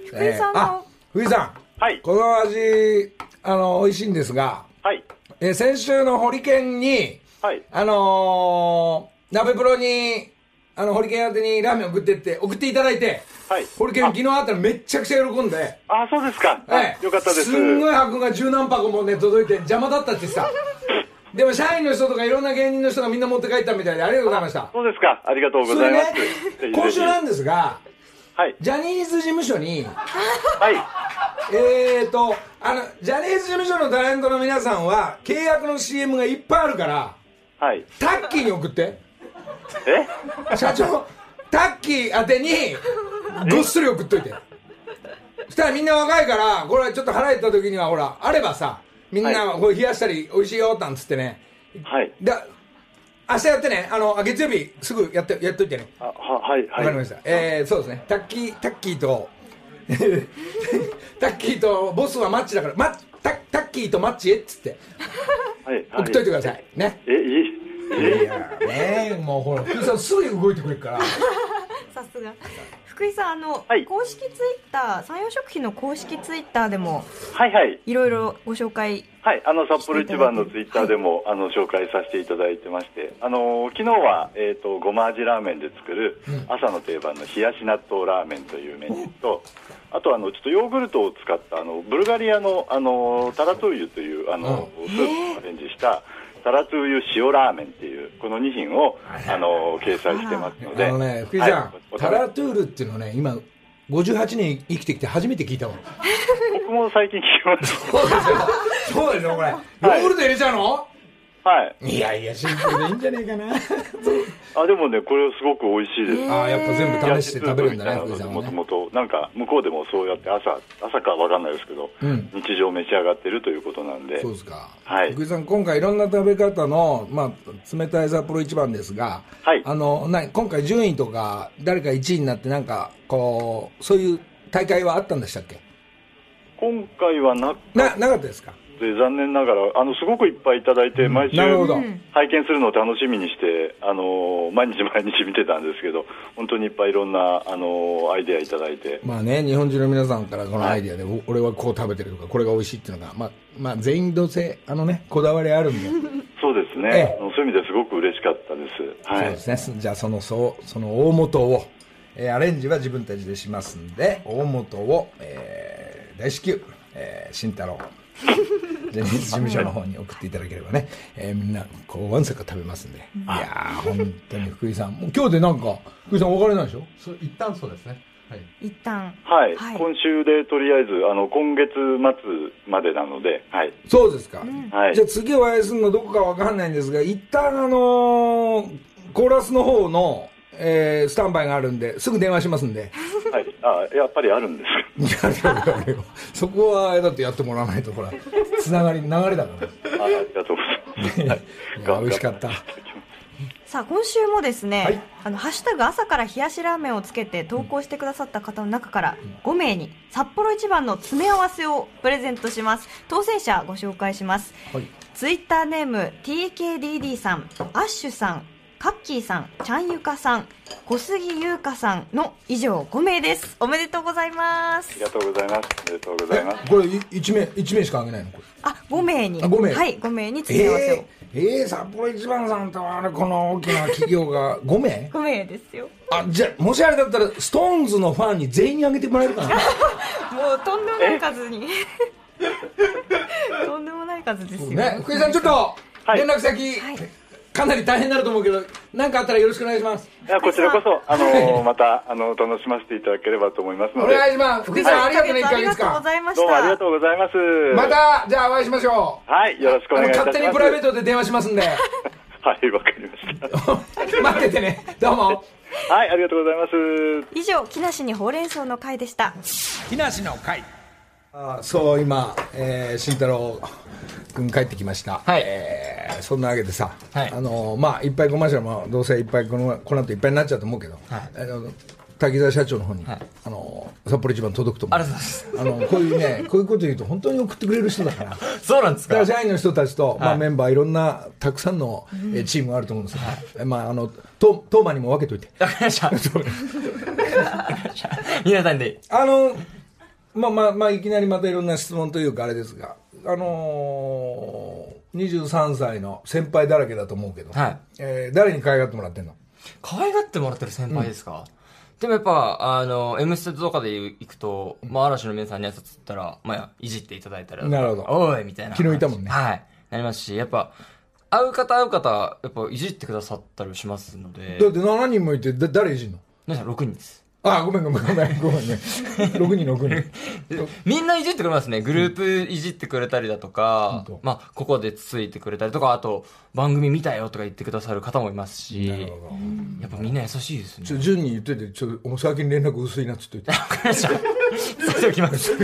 [SPEAKER 3] 福井さんの
[SPEAKER 2] あ、福井さん。
[SPEAKER 5] はい。
[SPEAKER 2] この味、あの、美味しいんですが、
[SPEAKER 5] はい。
[SPEAKER 2] えー先週のホリケンに、
[SPEAKER 5] はい。
[SPEAKER 2] あのー、鍋プロに、あの、ホリケン宛てにラーメン送ってって、送っていただいて、
[SPEAKER 5] はい。
[SPEAKER 2] ホリケン昨日あったらめっちゃくちゃ喜んで、
[SPEAKER 5] あ、そうですか。あ
[SPEAKER 2] ええ
[SPEAKER 5] よかったです。
[SPEAKER 2] すんごい箱が十何箱もね、届いて邪魔だったってさ。でも社員の人とかいろんな芸人の人がみんな持って帰ったみたいでありがとうございました。
[SPEAKER 5] そうですか。ありがとうございます。ぜひぜ、ひ
[SPEAKER 2] 今週なんですが、
[SPEAKER 5] はい。
[SPEAKER 2] ジャニーズ事務所に、
[SPEAKER 5] はい。
[SPEAKER 2] えーと、あの、ジャニーズ事務所のタレントの皆さんは、契約の CM がいっぱいあるから、
[SPEAKER 5] はい。
[SPEAKER 2] タッキーに送って。
[SPEAKER 5] え？
[SPEAKER 2] 社長、タッキー宛てに、ごっそり送っといて。そしたらみんな若いから、これちょっと腹減った時には、ほら、あればさ、みんな、
[SPEAKER 5] は
[SPEAKER 2] これ冷やしたり、美味しいよ、なんつってね。
[SPEAKER 5] はい。
[SPEAKER 2] だ、明日やってね、あの、あ月曜日、すぐやって、やっといてね。
[SPEAKER 5] あ、は、はい。はい。
[SPEAKER 2] わかりました。えー、そうですね。タッキー、タッキーと、タッキーとボスはマッチだから、マッタタッキーとマッチへっつって、
[SPEAKER 5] はい。はい。
[SPEAKER 2] 送っといてください。ね。
[SPEAKER 5] え、いい。
[SPEAKER 2] いやねもうほら、福井さんすぐに動いてくれるから。
[SPEAKER 3] さすが福井さんあの、
[SPEAKER 5] はい。
[SPEAKER 3] 公式ツイッター山陽食品の公式ツイッターでも
[SPEAKER 5] はいはい。
[SPEAKER 3] いろいろご紹介
[SPEAKER 5] はい、あの札幌一番のツイッターでも、あの紹介させていただいてまして、あの昨日は、えー、とごま味ラーメンで作る朝の定番の冷やし納豆ラーメンというメニューと、あとあのちょっとヨーグルトを使ったあのブルガリアのあのタラトゥーユというあのスープをアレンジしたタラトゥーユ塩ラーメンっていうこの2品をあの掲載してますので、
[SPEAKER 2] あのね、福井さん、
[SPEAKER 5] はいお
[SPEAKER 2] タラトゥールっていうのね、今、58年生きてきて初めて聞いたわ。
[SPEAKER 5] 僕も最近聞きまし
[SPEAKER 2] そうですよ。そうですよ、これ。ヨーグルト入れちゃうの？
[SPEAKER 5] た。はい。
[SPEAKER 2] いやいや、シンプルでいいんじゃねえかな。
[SPEAKER 5] あでもねこれすごく美味しいです。
[SPEAKER 2] ああ、やっぱ全部試して食べるんだね、福井さん。
[SPEAKER 5] もともとなんか向こうでもそうやって朝朝かわかんないですけど、
[SPEAKER 2] うん
[SPEAKER 5] 日常召し上がってるということなんで
[SPEAKER 2] そうですか。
[SPEAKER 5] はい
[SPEAKER 2] 福井さん、今回いろんな食べ方の、まあ、冷たい札幌一番ですが、
[SPEAKER 5] はい
[SPEAKER 2] あの、な今回順位とか、誰か1位になって、なんか、こう、そういう大会はあったんでしたっけ？
[SPEAKER 5] 今回はなく
[SPEAKER 2] な、なかったですか？
[SPEAKER 5] て残念ながらあのすごくいっぱいいただいて毎週。拝見するのを楽しみにしてあの毎日毎日見てたんですけど本当にいっぱいいろんなあのアイデアいただいて
[SPEAKER 2] まあね、日本中の皆さんからこのアイディアで、お俺はこう食べてるとか、これが美味しいっていうのが、まあ、まあ、全員同性、あのね、こだわりあるんで、
[SPEAKER 5] そうですね、
[SPEAKER 2] ええ
[SPEAKER 5] そういう意味ですごく嬉しかったです。はい
[SPEAKER 2] そうですね。じゃあ、その、そう、その大元を、えーアレンジは自分たちでしますんで、大元を、えー大至急、えー、慎太郎。ジャニーズ事務所の方に送っていただければね、えーみんな、こう、わんさか食べますんで。いやー、本当に福井さん。もう今日でなんか、福井さんお別れなんでしょ？
[SPEAKER 6] そう一旦そうですね。はい。
[SPEAKER 3] 一旦
[SPEAKER 5] はい、
[SPEAKER 3] はい
[SPEAKER 5] 今週でとりあえず、あの、今月末までなので、はい。
[SPEAKER 2] そうですか。
[SPEAKER 5] はい
[SPEAKER 2] じゃあ次お会いするのどこかわかんないんですが、一旦あのーコーラスの方の、えースタンバイがあるんで、すぐ電話しますんで。
[SPEAKER 5] はい。あ、やっぱりあるんです。
[SPEAKER 2] いやいやいやそこは、だってやってもらわないと、ほら、つながり、流れだから。
[SPEAKER 5] あありがとうございます。
[SPEAKER 2] 美味しかった。
[SPEAKER 3] さあ今週もですね、
[SPEAKER 2] はい
[SPEAKER 3] あのハッシュタグ朝から冷やしラーメンをつけて投稿してくださった方の中から5名に札幌一番の詰め合わせをプレゼントします当選者ご紹介します、
[SPEAKER 2] はい
[SPEAKER 3] ツイッターネーム TKDD さんアッシュさんカッキーさんちゃんゆかさん小杉優香さんの以上5名です。おめでとうございます。
[SPEAKER 5] ありがとうございます。おめでとうございます。
[SPEAKER 2] これ、い一名、一名しかあげないの？これ。
[SPEAKER 3] あ5名に。
[SPEAKER 2] あ5名。
[SPEAKER 3] はい5名に詰め合わせを、
[SPEAKER 2] えー、えー、札幌一番さんとあれ、この大きな企業が 5名
[SPEAKER 3] ？5名ですよ。
[SPEAKER 2] あ、じゃあ、もしあれだったら、ストーンズのファンに全員あげてもらえるかな？
[SPEAKER 3] もうとんでもない数に。とんでもない数ですよ、
[SPEAKER 2] ね、福井さん、ちょっと、
[SPEAKER 5] はい。
[SPEAKER 2] 連絡先、
[SPEAKER 3] はい
[SPEAKER 2] かなり大変になると思うけど、何かあったらよろしくお願いします。
[SPEAKER 5] いやこちらこそ、あの また、あの、楽しませていただければと思いますので。
[SPEAKER 2] お願いします。福井さん、ありがとうね、1ヶ月間。
[SPEAKER 3] ざいまし
[SPEAKER 5] どうもありが
[SPEAKER 3] た
[SPEAKER 5] とうございます。
[SPEAKER 2] また、じゃあお会いしましょう。
[SPEAKER 5] はい、よろしくお願いいたします。
[SPEAKER 2] 勝手にプライベートで電話しますんで。
[SPEAKER 5] はい、わかりまし
[SPEAKER 2] 待っててね。どうも。
[SPEAKER 5] た。はい、ありがとうございます。
[SPEAKER 3] 以上木梨にほうれん草の会でした
[SPEAKER 2] 木梨の会。あそう、今、えー、慎太郎君帰ってきました。
[SPEAKER 4] はい。
[SPEAKER 2] えーそんなわけでさ、
[SPEAKER 4] はい。
[SPEAKER 2] あのまあ、いっぱいコマーシャルもどうせいっぱいこの、この後いっぱいになっちゃうと思うけど、
[SPEAKER 4] はい。
[SPEAKER 2] あの滝沢社長の方に、
[SPEAKER 4] はい。
[SPEAKER 2] あの札幌一番届くと思う。
[SPEAKER 4] ありがとうございます。
[SPEAKER 2] あの、こういうね、こういうこと言うと本当に送ってくれる人だから。
[SPEAKER 4] そうなんですか。
[SPEAKER 2] だから社員の人たちと、まあ、
[SPEAKER 4] はい。
[SPEAKER 2] メンバーいろんなたくさんの、えーチームがあると思うんですよ、えまああのトトーマにも分けといて。
[SPEAKER 4] わかりました。皆さんで。
[SPEAKER 2] あのまあまあまあいきなりまたいろんな質問というかあれですがあのー、23歳の先輩だらけだと思うけど、
[SPEAKER 4] はい。
[SPEAKER 2] えー誰に可愛がってもらってんの？
[SPEAKER 4] 可愛がってもらってる先輩ですか、でもやっぱ、あの、M ステとかで行くと、まあ、嵐の皆さんに挨拶ったら、まあ、いじっていただいたら、
[SPEAKER 2] なるほど。
[SPEAKER 4] おいみたいな。
[SPEAKER 2] 昨日いたもんね
[SPEAKER 4] はい。なりますし、やっぱ、会う方会う方、やっぱいじってくださったりしますので、
[SPEAKER 2] だって7人もいてだ誰いじんの？
[SPEAKER 4] 皆さん6人です。
[SPEAKER 2] あごめんごめんごめんごめんね6人6人
[SPEAKER 4] みんないじってくれますね。グループいじってくれたりだとか
[SPEAKER 2] 本当、
[SPEAKER 4] まあ、ここでつついてくれたりとか、あと、番組見たよとか言ってくださる方もいますし、やっぱみんな優しいですね。
[SPEAKER 2] ちょ順に言っといてちょお最近連絡薄いなっつっといて
[SPEAKER 4] わかりました。それできます。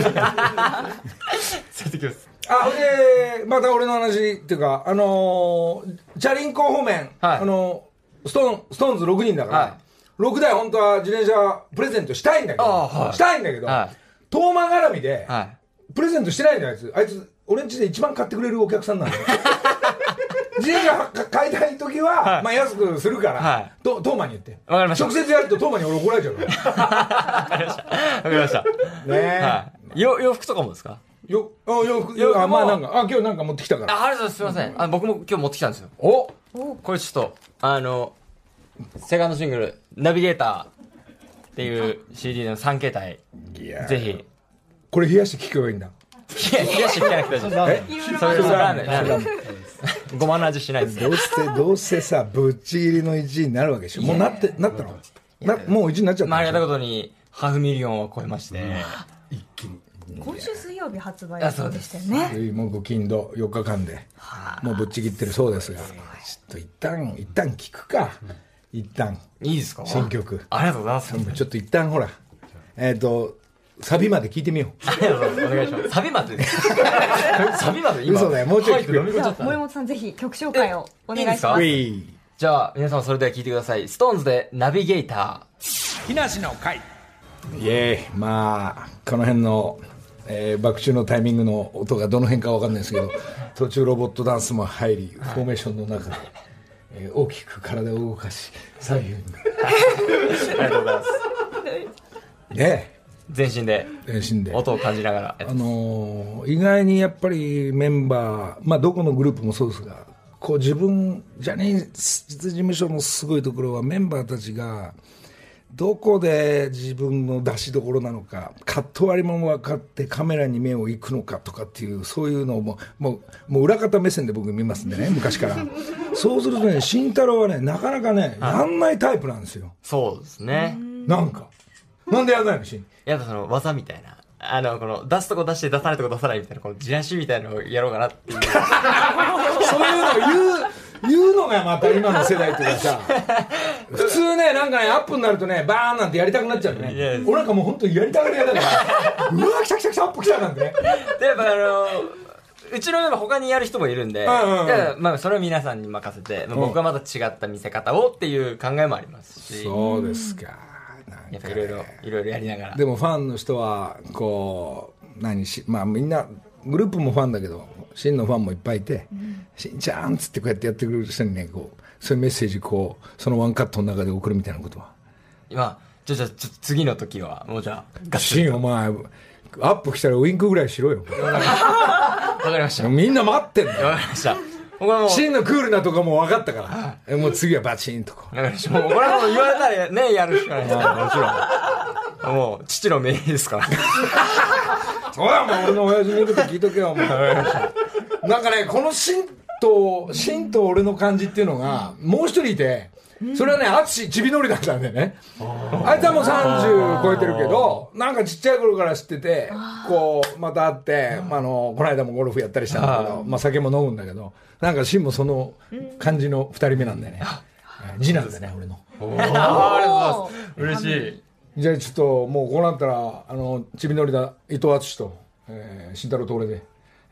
[SPEAKER 4] それできます。
[SPEAKER 2] あ、ほんで、また俺の話っていうか、あのー、チャリンコ方面、
[SPEAKER 4] はい
[SPEAKER 2] あのー、ストーン、ストーンズ6人だから、
[SPEAKER 4] はい
[SPEAKER 2] 6台本当は自転車プレゼントしたいんだけど、
[SPEAKER 4] あはい
[SPEAKER 2] したいんだけど、
[SPEAKER 4] はい
[SPEAKER 2] 遠間絡みで、
[SPEAKER 4] はい。
[SPEAKER 2] プレゼントしてないんだよ、あいつ。あいつ、俺ん家で一番買ってくれるお客さんなんだよ。自転車か買いたい時は、
[SPEAKER 4] はい
[SPEAKER 2] まあ安くするから、
[SPEAKER 4] はい
[SPEAKER 2] とトーマに言って。
[SPEAKER 4] わかりました
[SPEAKER 2] 直接やるとトーマに俺怒られちゃうから。
[SPEAKER 4] わかりました。わかりました。
[SPEAKER 2] ねえ。
[SPEAKER 4] はい。よ洋服とかもですか？
[SPEAKER 2] よ、あ、よく、
[SPEAKER 4] よくも
[SPEAKER 2] あ、まあなんか、あ、今日なんか持ってきたから。
[SPEAKER 4] あ、ありがとうございます。すみません。あ僕も今日持ってきたんですよ。
[SPEAKER 2] お
[SPEAKER 4] これちょっと、あの、セカンドシングル、ナビゲーターっていう CD の3形態、ぜひ。
[SPEAKER 2] これ冷やして聞けばいいんだ。
[SPEAKER 4] いや、冷やして聞かなくて大丈夫。です。
[SPEAKER 2] え？
[SPEAKER 4] それそれラーメン、ラーメ。ン。ごまの味しないです。
[SPEAKER 2] どうせ、どうせさ、ぶっちぎりの1位になるわけでしょ。もうなって、なったの？な、もう1位になっちゃった
[SPEAKER 4] まあ、ありがたことに、ハーフミリオンを超えまして、
[SPEAKER 3] 今週水曜日発売
[SPEAKER 4] あそうで
[SPEAKER 3] でしたよね。
[SPEAKER 2] もうご金土4日間で、もうぶっちぎってるそうですが、ちょっと一旦、一旦聞くか。一旦、
[SPEAKER 4] いいですか？
[SPEAKER 2] 新曲。
[SPEAKER 4] ありがとうございます。
[SPEAKER 2] ちょっと一旦ほら、えっと、サビまで聞いてみよう。
[SPEAKER 4] ありがとうございます。お願いします。サビまで。サビまで今。
[SPEAKER 2] 嘘だよもうちょい聞く
[SPEAKER 4] じゃった
[SPEAKER 3] 森本さんぜひ曲紹介をお願いします
[SPEAKER 4] いいすじゃあ、皆様それでは聞いてください。ストーンズでナビゲータ
[SPEAKER 1] 木梨の会
[SPEAKER 2] イエーイまあこの辺の、えー、爆中のタイミングの音がどの辺か分かんないですけど途中ロボットダンスも入りフォーメーションの中で、えー大きく体を動かし左右に
[SPEAKER 4] ー。ありがとうございます。
[SPEAKER 2] ね
[SPEAKER 4] 全身で
[SPEAKER 2] え全身で
[SPEAKER 4] 音を感じながら
[SPEAKER 2] あのー意外にやっぱりメンバー、まあ、どこのグループもそうですがこう自分ジャニーズ事務所のすごいところはメンバーたちがどこで自分の出しどころなのか、カット割りも分かってカメラに目を行くのかとかっていう、そういうのをもう、もう、もう裏方目線で僕見ますんでね、昔から。そうするとね、慎太郎はね、なかなかね、やんないタイプなんですよ。
[SPEAKER 4] そうですね。
[SPEAKER 2] なんか。なんでやんないの、慎
[SPEAKER 4] やっぱその技みたいな。あの、この、出すとこ出して出さないとこ出さないみたいな、このじらしみたいなのをやろうかなっていう。
[SPEAKER 2] そういうのを言う、言うのがまた今の世代っていうかさ、普通ね、なんかね、アップになるとね、バーンなんてやりたくなっちゃうね。俺なんかもう本当にやりたくなやだから、うわ、来た来た来た、アップ来たなんてね。
[SPEAKER 4] で、やっぱあの、うちのメン他にやる人もいるんで、
[SPEAKER 2] うんうん
[SPEAKER 4] まあそれを皆さんに任せて、まあ、僕はまた違った見せ方をっていう考えもありますし、
[SPEAKER 2] そうですか。
[SPEAKER 4] やっぱいろいろ、いろいろやりながら。
[SPEAKER 2] でもファンの人は、こう、何し、まあみんな、グループもファンだけど、真のファンもいっぱいいて、しんちゃんっつってこうやってやってくれる人にね、こう、そういうメッセージ、こう、そのワンカットの中で送るみたいなことは。
[SPEAKER 4] 今、じゃあじゃ次の時は、もうじゃあ、ガッツ
[SPEAKER 2] しん、お前、アップ来たらウインクぐらいしろよ。
[SPEAKER 4] わかりました。わ
[SPEAKER 2] みんな待ってんだよ。
[SPEAKER 4] かりました。僕はもう、
[SPEAKER 2] シンのクールなとこも分かったから。えもう次はバチンとこう。
[SPEAKER 4] わかりました。もうこれはもう言われたらね、やるしかないですから、もちろん。もう、父の命令ですから。
[SPEAKER 2] そうだ、お前俺の親父の言うこと聞いとけよ、お前。なんかね、このシンと、シンと俺の感じっていうのが、もう一人いて、それはね、淳ちびのりだったんだよね。あいつはもう30超えてるけど、なんかちっちゃい頃から知ってて、こう、また会って、まああの、この間もゴルフやったりしたんだけど、まあ酒も飲むんだけど、なんかシンもその感じの二人目なんだよね。次男だね、俺の。
[SPEAKER 4] ありがとうございます。嬉しい。
[SPEAKER 2] じゃあちょっともうこうなったらあのちびのりだ伊藤淳と、えー、慎太郎と俺で、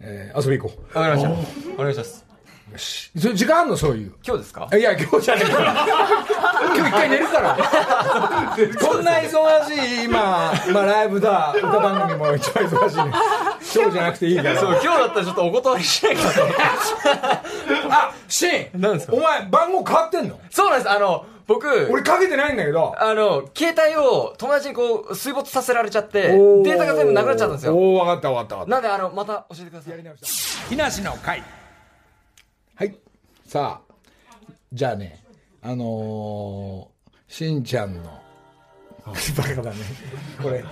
[SPEAKER 2] えー、遊び行こ
[SPEAKER 4] わかりました。お願いします。
[SPEAKER 2] うよし。それ時間あんの？そういう。
[SPEAKER 4] 今日ですか？
[SPEAKER 2] いや今日じゃねえから。今日一回寝るから。こんな忙しい今、まあ、ライブだ。歌番組も一番忙しいね。今日じゃなくていいから。
[SPEAKER 4] そう、今日だったらちょっとお断りしないかと。
[SPEAKER 2] あシン。
[SPEAKER 4] 何ですか？
[SPEAKER 2] お前番号変わってんの？
[SPEAKER 4] そうなんです。あの、僕、
[SPEAKER 2] 俺かけてないんだけど。
[SPEAKER 4] あの、携帯を友達にこう、水没させられちゃって、データが全部なくなっちゃったんですよ。
[SPEAKER 2] おお分かった分かった分かった。
[SPEAKER 4] なんで、あの、また教えてください。
[SPEAKER 2] 木梨の会。はい。さあじゃあねあのー、しんちゃんの。バカだね。これ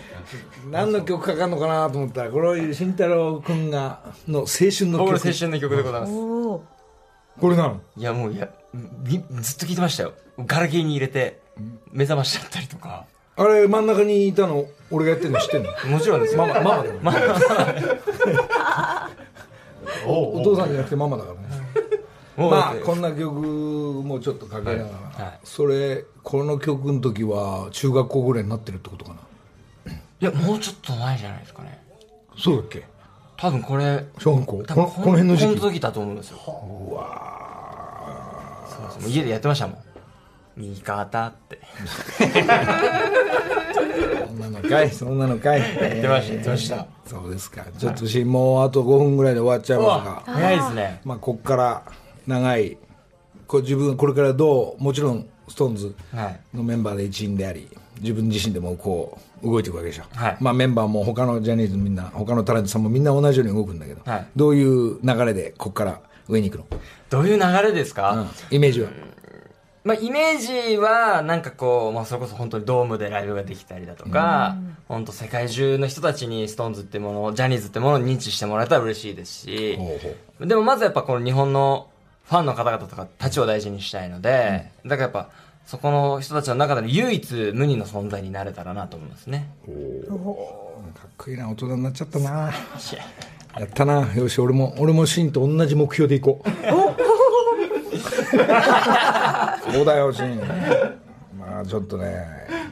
[SPEAKER 2] 何の曲かかんのかなと思ったらこれ慎太郎君がの青春の曲。
[SPEAKER 4] 僕の青春の曲でございます。
[SPEAKER 2] これなの？
[SPEAKER 4] いや、もう、いや、みずっと聞いてましたよ。ガラケーに入れて、目覚ましちゃったりとか。
[SPEAKER 2] あれ真ん中にいたの俺がやってんの知ってんの？
[SPEAKER 4] もちろんですよ。
[SPEAKER 2] ママママだよ
[SPEAKER 4] ま
[SPEAKER 2] お父さんじゃなくてママだからね。まあこんな曲もちょっとかけながら、
[SPEAKER 4] はい。はい
[SPEAKER 2] それこの曲の時は中学校ぐらいになってるってことかな？い
[SPEAKER 4] や、もうちょっと前じゃないですかね。
[SPEAKER 2] そうだっけ？
[SPEAKER 4] 多分これ、
[SPEAKER 2] 小学校？このこの辺の時期？
[SPEAKER 4] この時だと思うんですよ。うわ。もう家でやってましたもん。味方って。
[SPEAKER 2] そんなのかい？そんなのかい？や
[SPEAKER 4] ってましたやってました。
[SPEAKER 2] そうですか。ちょっとしもうあと5分ぐらいで終わっちゃいますが。
[SPEAKER 4] 早いですね。
[SPEAKER 2] まあこっから長いこう自分これからどうもちろんストーンズ
[SPEAKER 4] はい。
[SPEAKER 2] のメンバーで一員であり自分自身でもこう動いていくわけでしょ、
[SPEAKER 4] はい。
[SPEAKER 2] まあ、メンバーも他のジャニーズみんな他のタレントさんもみんな同じように動くんだけど、
[SPEAKER 4] はい。
[SPEAKER 2] どういう流れでこっから上に行くの、
[SPEAKER 4] どういう流れですか、
[SPEAKER 2] うん。イメージは、
[SPEAKER 4] まあ、イメージは、なんかこう、まあ、それこそ本当にドームでライブができたりだとか、本当世界中の人たちにストーンズってものを、ジャニーズってものを認知してもらえたら嬉しいですし、
[SPEAKER 2] ほうほ
[SPEAKER 4] でもまずやっぱこの日本のファンの方々とかたちを大事にしたいので、だからやっぱ、そこの人たちの中での唯一無二の存在になれたらなと思いますね。
[SPEAKER 2] かっこいいな大人になっちゃったなやったな。よし俺も俺もシンと同じ目標でいこう。そうだよシン。まあちょっとね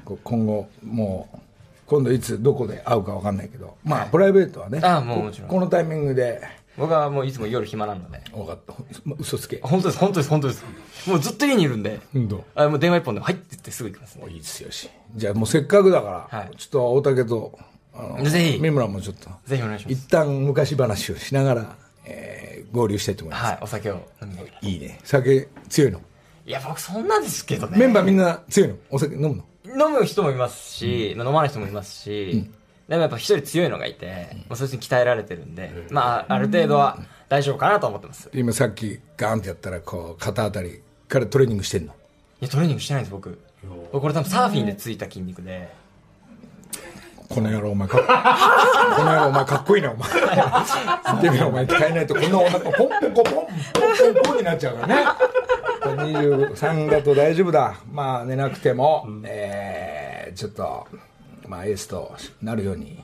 [SPEAKER 2] こ今後もう今度いつどこで会うか分かんないけど。まあプライベートはね
[SPEAKER 4] あもうもちろん。
[SPEAKER 2] ここのタイミングで。
[SPEAKER 4] 僕はもういつも夜暇なので。
[SPEAKER 2] 分かった。ま嘘つけ。
[SPEAKER 4] 本当です、本当です、本当です。もうずっと家にいるんで。あもう電話一本で、はいって言ってすぐ行きますね。
[SPEAKER 2] いいですよしじゃあもうせっかくだから、
[SPEAKER 4] はい。
[SPEAKER 2] ちょっと大竹と
[SPEAKER 4] ぜひ。
[SPEAKER 2] 三村もちょっと。
[SPEAKER 4] ぜひお願いします。
[SPEAKER 2] 一旦昔話をしながら、えー合流したいと思います、
[SPEAKER 4] はい、お酒を飲みながら。い
[SPEAKER 2] いいね。酒強いの？
[SPEAKER 4] や、僕そんなですけどね。
[SPEAKER 2] メンバーみんな強いの？お酒飲むの？
[SPEAKER 4] 飲む人もいますし、まあ飲まない人もいますし、でもやっぱ一人強いのがいて、まあ、そいつに鍛えられてるんで、まあ、ある程度は大丈夫かなと思ってます。い
[SPEAKER 2] 今さっきガーンってやったらこう肩あたりからトレーニングしてんの？
[SPEAKER 4] や、トレーニングしてないんです、僕。これ多分サーフィンでついた筋肉で、
[SPEAKER 2] この野郎お前かっ この野郎お前かっこいいなお前。見てみろお前。鍛えないとこんなお腹ポンポンポンポンポンポンになっちゃうからね。23だと大丈夫だ。まあ寝なくても、えーちょっとまあエースとなるように、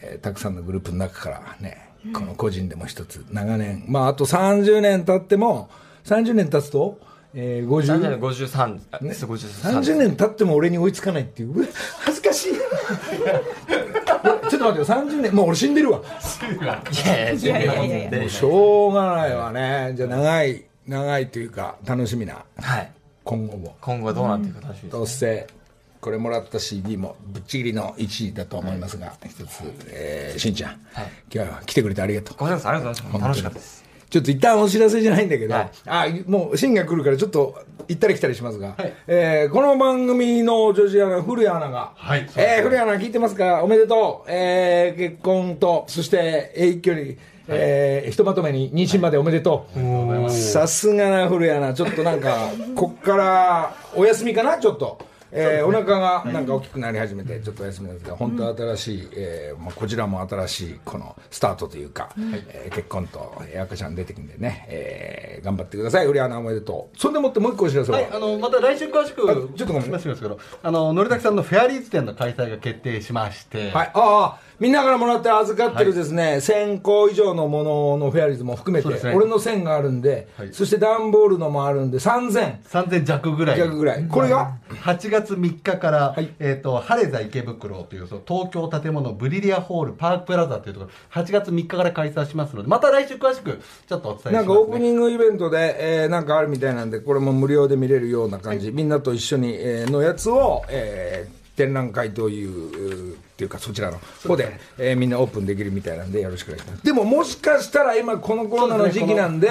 [SPEAKER 2] えーたくさんのグループの中からねこの個人でも一つ長年まああと30年経っても30年経つと、えー、50
[SPEAKER 4] 53、あそう53
[SPEAKER 2] 30年経っても俺に追いつかないっていう。恥ずかしい。ちょっと待ってよ。30年もう俺死んでるわ。
[SPEAKER 4] いやいやいやいや
[SPEAKER 2] しょうがないわね。じゃあ長い長いというか楽しみな。
[SPEAKER 4] はい。
[SPEAKER 2] 今後も。
[SPEAKER 4] 今後はどうなっていくか楽しみです。
[SPEAKER 2] どうせこれもらった CD もぶっちぎりの1位だと思いますが、一つ、えー、しんちゃん、今日は来てくれてありがとう。
[SPEAKER 4] ごめんなさい、ありがとうございます。楽しかったです。
[SPEAKER 2] ちょっと一旦お知らせじゃないんだけど、
[SPEAKER 4] はい。
[SPEAKER 2] あもうシンが来るからちょっと行ったり来たりしますが、えーこの番組の女子アナ古谷アナが、
[SPEAKER 6] はい。
[SPEAKER 2] えー古谷アナ聞いてますか？おめでとう、えー結婚とそしてえー一挙に、えーひとまとめに妊娠までおめでとう。さすがな古谷アナ。ちょっとなんかこっからお休みかな？ちょっと。えーお腹がなんか大きくなり始めてちょっとお休みなんですが本当新しい、えーまあ、こちらも新しいこのスタートというか、えー結婚とえー赤ちゃん出てくんでね、えー頑張ってください。売り穴おめでとう。そんでもってもう一個お知らせは、
[SPEAKER 6] はい、あのまた来週詳しく
[SPEAKER 2] あちょっとごめん
[SPEAKER 6] しますけど、あのたくさんのフェアリーズ展の開催が決定しまして、
[SPEAKER 2] はい、ああ、みんなからもらって預かってるですね、1000個以上のもののフェアリーズも含めて、
[SPEAKER 6] ね。
[SPEAKER 2] 俺の1000があるんで、
[SPEAKER 6] はい。
[SPEAKER 2] そして段ボールのもあるんで、3000
[SPEAKER 6] 3000弱ぐらい。
[SPEAKER 2] 弱ぐらい。これが、
[SPEAKER 6] 8月3日から、
[SPEAKER 2] はい。
[SPEAKER 6] えっ、と、晴れ座池袋という、その東京建物ブリリアホールパークプラザというところ、8月3日から開催しますので、また来週詳しく、ちょっとお伝えします、ね。
[SPEAKER 2] なんかオープニングイベントで、えーなんかあるみたいなんで、これも無料で見れるような感じ、みんなと一緒に、えーのやつを、えー展覧会という、っていうかそちらの方で、えーみんなオープンできるみたいなんでよろしくお願いします。でももしかしたら今このコロナの時期なんで、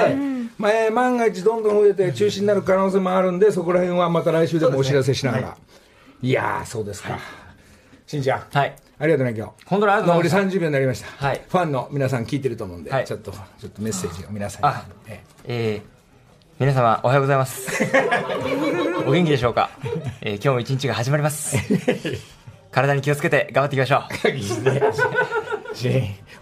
[SPEAKER 2] まあえー万が一どんどん増えて中止になる可能性もあるんで、そこら辺はまた来週でもお知らせしながら。い、やー、そうですか。しんちゃん。
[SPEAKER 4] はい。
[SPEAKER 2] ありがとうね、今日。
[SPEAKER 4] 本当にありがとうござい
[SPEAKER 2] 残り30秒になりました。
[SPEAKER 4] はい
[SPEAKER 2] ファンの皆さん聞いてると思うんで、
[SPEAKER 4] はい
[SPEAKER 2] ちょっと、ちょっとメッセージを皆さんに。
[SPEAKER 4] あ
[SPEAKER 2] えー
[SPEAKER 4] えー、皆様おはようございます。お元気でしょうか、えー、今日も一日が始まります。体に気をつけて頑張っていきましょう。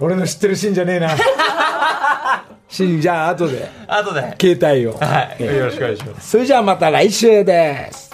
[SPEAKER 2] 俺の知ってるシンじゃねえな シンじゃあ後で
[SPEAKER 4] 後で。
[SPEAKER 2] 携帯を、
[SPEAKER 4] はい。
[SPEAKER 2] ええ
[SPEAKER 4] よろしくお願いします。
[SPEAKER 2] それじゃあまた来週です